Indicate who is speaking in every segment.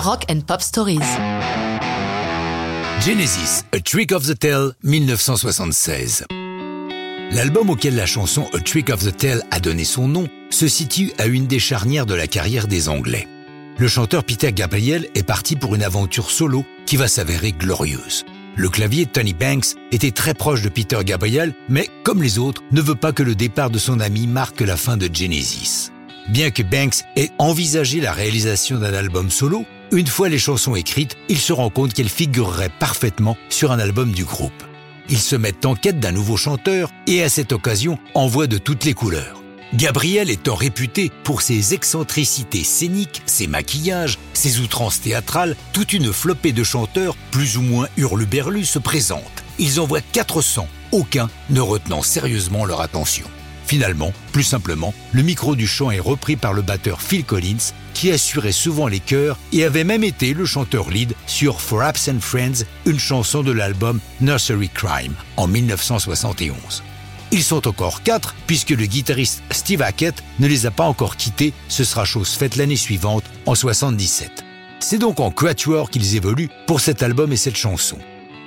Speaker 1: Rock and Pop Stories.
Speaker 2: Genesis, A Trick of the Tail, 1976. L'album auquel la chanson A Trick of the Tail a donné son nom se situe à une des charnières de la carrière des Anglais. Le chanteur Peter Gabriel est parti pour une aventure solo qui va s'avérer glorieuse. Le clavier Tony Banks était très proche de Peter Gabriel, mais comme les autres, ne veut pas que le départ de son ami marque la fin de Genesis. Bien que Banks ait envisagé la réalisation d'un album solo, une fois les chansons écrites, il se rend compte qu'elles figureraient parfaitement sur un album du groupe. Ils se mettent en quête d'un nouveau chanteur et à cette occasion envoient de toutes les couleurs. Gabriel étant réputé pour ses excentricités scéniques, ses maquillages, ses outrances théâtrales, toute une flopée de chanteurs, plus ou moins hurluberlus, se présente. Ils envoient 400, aucun ne retenant sérieusement leur attention. Finalement, plus simplement, le micro du chant est repris par le batteur Phil Collins, qui assurait souvent les chœurs et avait même été le chanteur lead sur For Absent Friends, une chanson de l'album Nursery Crime en 1971. Ils sont encore quatre puisque le guitariste Steve Hackett ne les a pas encore quittés, ce sera chose faite l'année suivante, en 77. C'est donc en quatuor qu'ils évoluent pour cet album et cette chanson.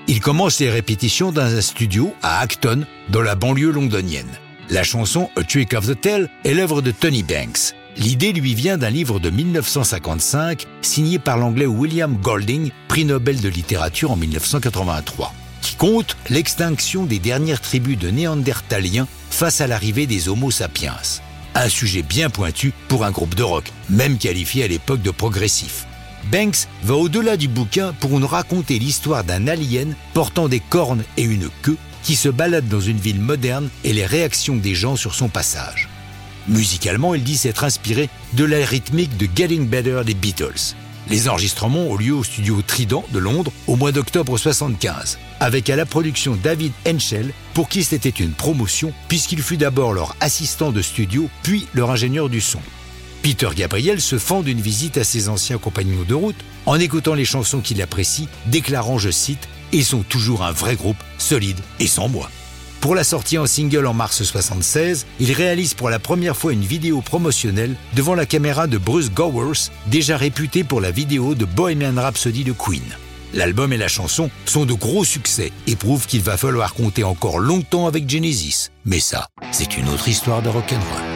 Speaker 2: Ils commencent les répétitions dans un studio à Acton, dans la banlieue londonienne. La chanson A Trick of the Tail est l'œuvre de Tony Banks. L'idée lui vient d'un livre de 1955 signé par l'anglais William Golding, prix Nobel de littérature en 1983 qui compte l'extinction des dernières tribus de néandertaliens face à l'arrivée des Homo sapiens. Un sujet bien pointu pour un groupe de rock, même qualifié à l'époque de progressif. Banks va au-delà du bouquin pour nous raconter l'histoire d'un alien portant des cornes et une queue qui se balade dans une ville moderne et les réactions des gens sur son passage. Musicalement, il dit s'être inspiré de la rythmique de Getting Better des Beatles. Les enregistrements ont lieu au studio Trident de Londres au mois d'octobre 75, avec à la production David Henschel, pour qui c'était une promotion puisqu'il fut d'abord leur assistant de studio, puis leur ingénieur du son. Peter Gabriel se fend d'une visite à ses anciens compagnons de route en écoutant les chansons qu'il apprécie, déclarant, je cite, Ils sont toujours un vrai groupe, solide et sans moi. Pour la sortie en single en mars 76, il réalise pour la première fois une vidéo promotionnelle devant la caméra de Bruce Gowers, déjà réputé pour la vidéo de Bohemian Rhapsody de Queen. L'album et la chanson sont de gros succès et prouvent qu'il va falloir compter encore longtemps avec Genesis. Mais ça, c'est une autre histoire de rock'n'roll.